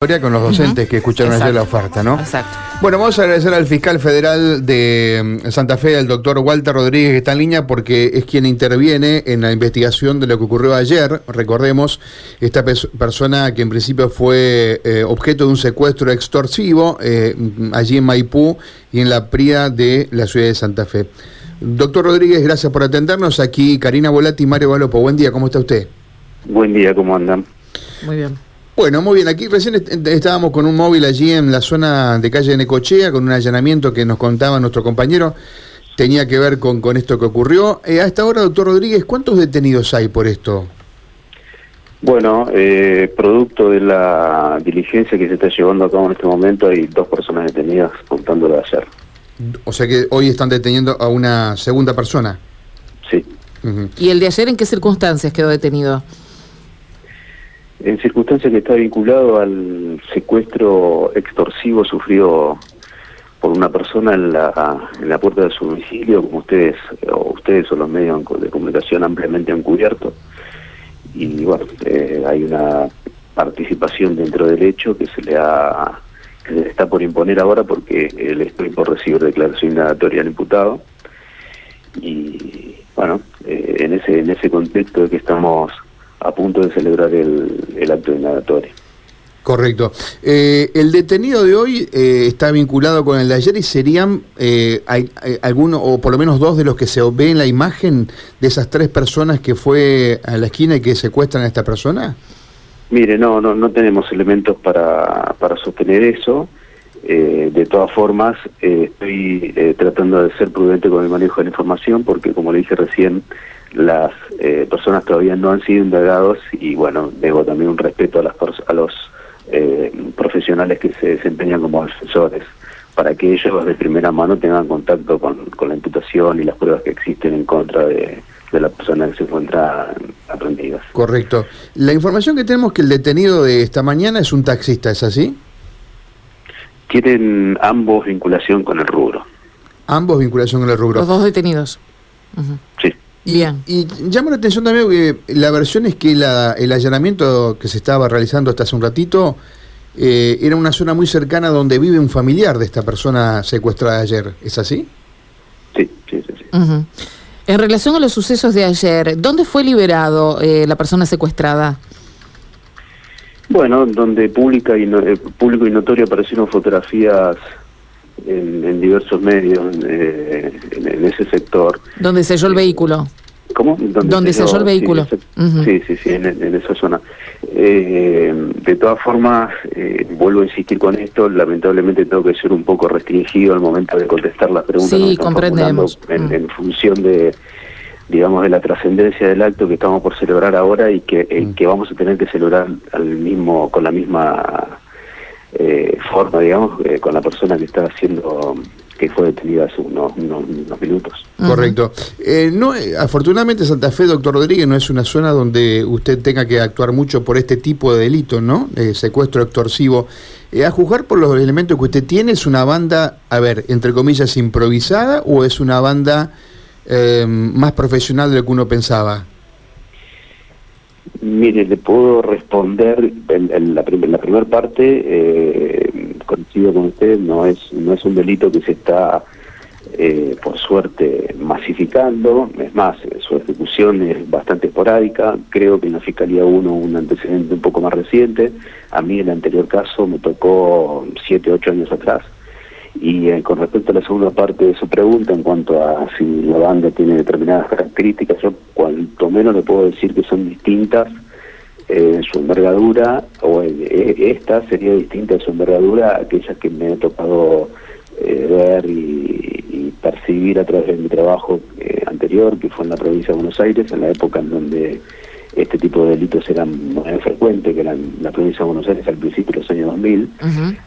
con los docentes que escucharon ayer la oferta, ¿no? Exacto. Bueno, vamos a agradecer al fiscal federal de mm, Santa Fe, el doctor Walter Rodríguez, que está en línea porque es quien interviene en la investigación de lo que ocurrió ayer. Recordemos, esta persona que en principio fue eh, objeto de un secuestro extorsivo eh, allí en Maipú y en la PRIA de la ciudad de Santa Fe. Doctor Rodríguez, gracias por atendernos. Aquí Karina Volati y Mario Galopo. Buen día, ¿cómo está usted? Buen día, ¿cómo andan? Muy bien. Bueno, muy bien. Aquí recién estábamos con un móvil allí en la zona de calle de Necochea, con un allanamiento que nos contaba nuestro compañero. Tenía que ver con, con esto que ocurrió. Eh, a esta hora, doctor Rodríguez, ¿cuántos detenidos hay por esto? Bueno, eh, producto de la diligencia que se está llevando a cabo en este momento, hay dos personas detenidas contando de ayer. O sea que hoy están deteniendo a una segunda persona. Sí. ¿Y el de ayer en qué circunstancias quedó detenido? En circunstancias que está vinculado al secuestro extorsivo sufrido por una persona en la, en la puerta de su domicilio, como ustedes o ustedes o los medios de comunicación ampliamente han cubierto. Y bueno, eh, hay una participación dentro del hecho que se le ha que se está por imponer ahora porque él estoy por recibir declaración indagatoria al imputado. Y bueno, eh, en ese en ese contexto de que estamos a punto de celebrar el, el acto indagatorio. Correcto. Eh, el detenido de hoy eh, está vinculado con el de ayer y serían eh, hay, algunos, o por lo menos dos de los que se ve en la imagen de esas tres personas que fue a la esquina y que secuestran a esta persona. Mire, no, no, no tenemos elementos para, para sostener eso. de todas formas, estoy tratando de ser prudente con el manejo de la información porque, como le dije recién, las eh, personas todavía no han sido indagados y bueno, debo también un respeto a, las, a los eh, profesionales que se desempeñan como asesores para que ellos de primera mano tengan contacto con, con la imputación y las pruebas que existen en contra de, de la persona que se encuentra aprendida. Correcto. La información que tenemos que el detenido de esta mañana es un taxista, ¿es así? Tienen ambos vinculación con el rubro. Ambos vinculación con el rubro. Los dos detenidos. Sí. Y, y, llama la atención también que la versión es que la, el allanamiento que se estaba realizando hasta hace un ratito eh, era una zona muy cercana donde vive un familiar de esta persona secuestrada ayer. ¿Es así? Sí, sí, sí. En relación a los sucesos de ayer, ¿dónde fue liberado eh, la persona secuestrada? Bueno, donde pública y no, eh, público y notorio aparecieron fotografías en, diversos medios eh, en, ese sector. ¿Dónde selló el vehículo? ¿Cómo? ¿Dónde selló el vehículo? Sí, sí, sí, en, esa zona. Eh, de todas formas, eh, vuelvo a insistir con esto, lamentablemente tengo que ser un poco restringido al momento de contestar las preguntas. Sí, comprendemos. En, en, función de digamos de la trascendencia del acto que estamos por celebrar ahora y que, que vamos a tener que celebrar al mismo con la misma eh, forma, digamos, eh, con la persona que está haciendo que fue detenida hace unos, minutos. Correcto. Eh, no, afortunadamente Santa Fe, doctor Rodríguez, no es una zona donde usted tenga que actuar mucho por este tipo de delito, ¿no? secuestro extorsivo. a juzgar por los elementos que usted tiene, ¿es una banda, a ver, entre comillas, improvisada o es una banda más profesional de lo que uno pensaba? Mire, le puedo responder en, la, primera parte, eh, coincido con usted, no es, no es un delito que se está, eh, por suerte, masificando, es más, su ejecución es bastante esporádica, creo que en la Fiscalía 1 un antecedente un poco más reciente, a mí el anterior caso me tocó 7, 8 años atrás, y eh, con respecto a la segunda parte de su pregunta, en cuanto a si la banda tiene determinadas características, yo cuanto menos le puedo decir que son distintas eh, en su envergadura, o eh, esta sería distinta en su envergadura a aquellas que me ha tocado ver y, percibir a través de mi trabajo anterior, que fue en la provincia de Buenos Aires, en la época en donde este tipo de delitos eran muy frecuentes, que eran la provincia de Buenos Aires al principio de los años 2000,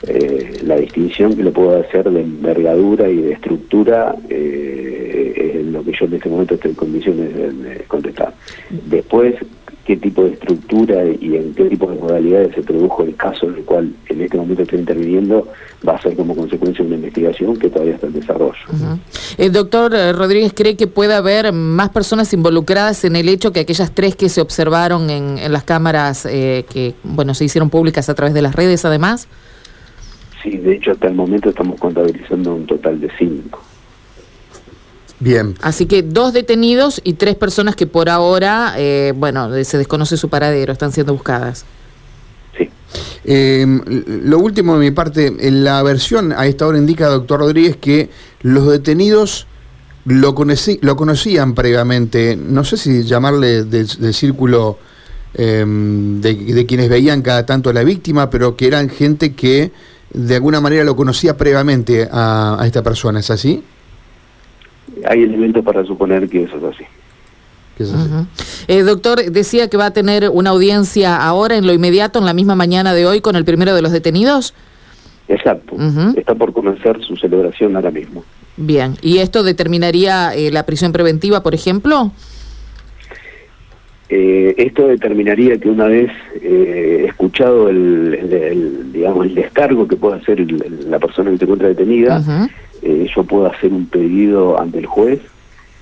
eh, la distinción que le puedo hacer de envergadura y de estructura eh, es lo que yo en este momento estoy en condiciones de, contestar. Después, qué tipo de estructura y en qué tipo de modalidades se produjo el caso en el cual en este momento está interviniendo, va a ser como consecuencia de una investigación que todavía está en desarrollo. El doctor eh, Rodríguez cree que puede haber más personas involucradas en el hecho que aquellas tres que se observaron en, en las cámaras eh, que bueno se hicieron públicas a través de las redes además. Sí, de hecho hasta el momento estamos contabilizando un total de cinco. Bien. Así que dos detenidos y tres personas que por ahora, eh, bueno, se desconoce su paradero, están siendo buscadas. Sí. Eh, lo último de mi parte, en la versión a esta hora indica, doctor Rodríguez, que los detenidos lo, conocí, lo conocían previamente, no sé si llamarle del de círculo eh, de, de quienes veían cada tanto a la víctima, pero que eran gente que de alguna manera lo conocía previamente a, a esta persona, ¿es así? Hay elementos para suponer que eso es así. Es. Eh, doctor, decía que va a tener una audiencia ahora, en lo inmediato, en la misma mañana de hoy, con el primero de los detenidos. Exacto. Está por comenzar su celebración ahora mismo. Bien, ¿y esto determinaría eh, la prisión preventiva, por ejemplo? Eh, esto determinaría que una vez eh, escuchado el, el- el, digamos el descargo que pueda hacer el- el- la persona que se encuentra detenida. Eh, yo puedo hacer un pedido ante el juez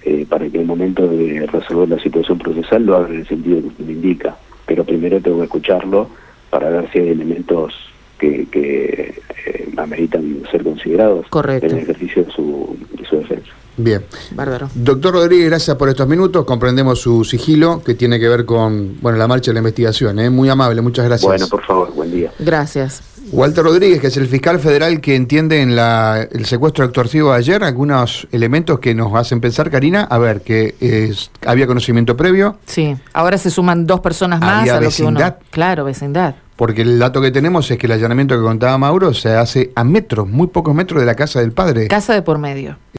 eh, para que en el momento de resolver la situación procesal lo haga en el sentido que usted me indica. Pero primero tengo que escucharlo para ver si hay elementos que, que eh, ameritan ser considerados Correcto. en el ejercicio de su, de su defensa. Bien. Bárbaro. Doctor Rodríguez, gracias por estos minutos. Comprendemos su sigilo que tiene que ver con bueno la marcha de la investigación. ¿eh? Muy amable, muchas gracias. Bueno, por favor, buen día. Gracias. Walter Rodríguez, que es el fiscal federal que entiende en la, el secuestro extorsivo de ayer, algunos elementos que nos hacen pensar, Karina, a ver, que es- había conocimiento previo, Sí, ahora se suman dos personas más Había a lo que uno... Claro, vecindad. porque el dato que tenemos es que el allanamiento que contaba Mauro se hace a metros, muy pocos metros de la casa del padre. Casa de por medio.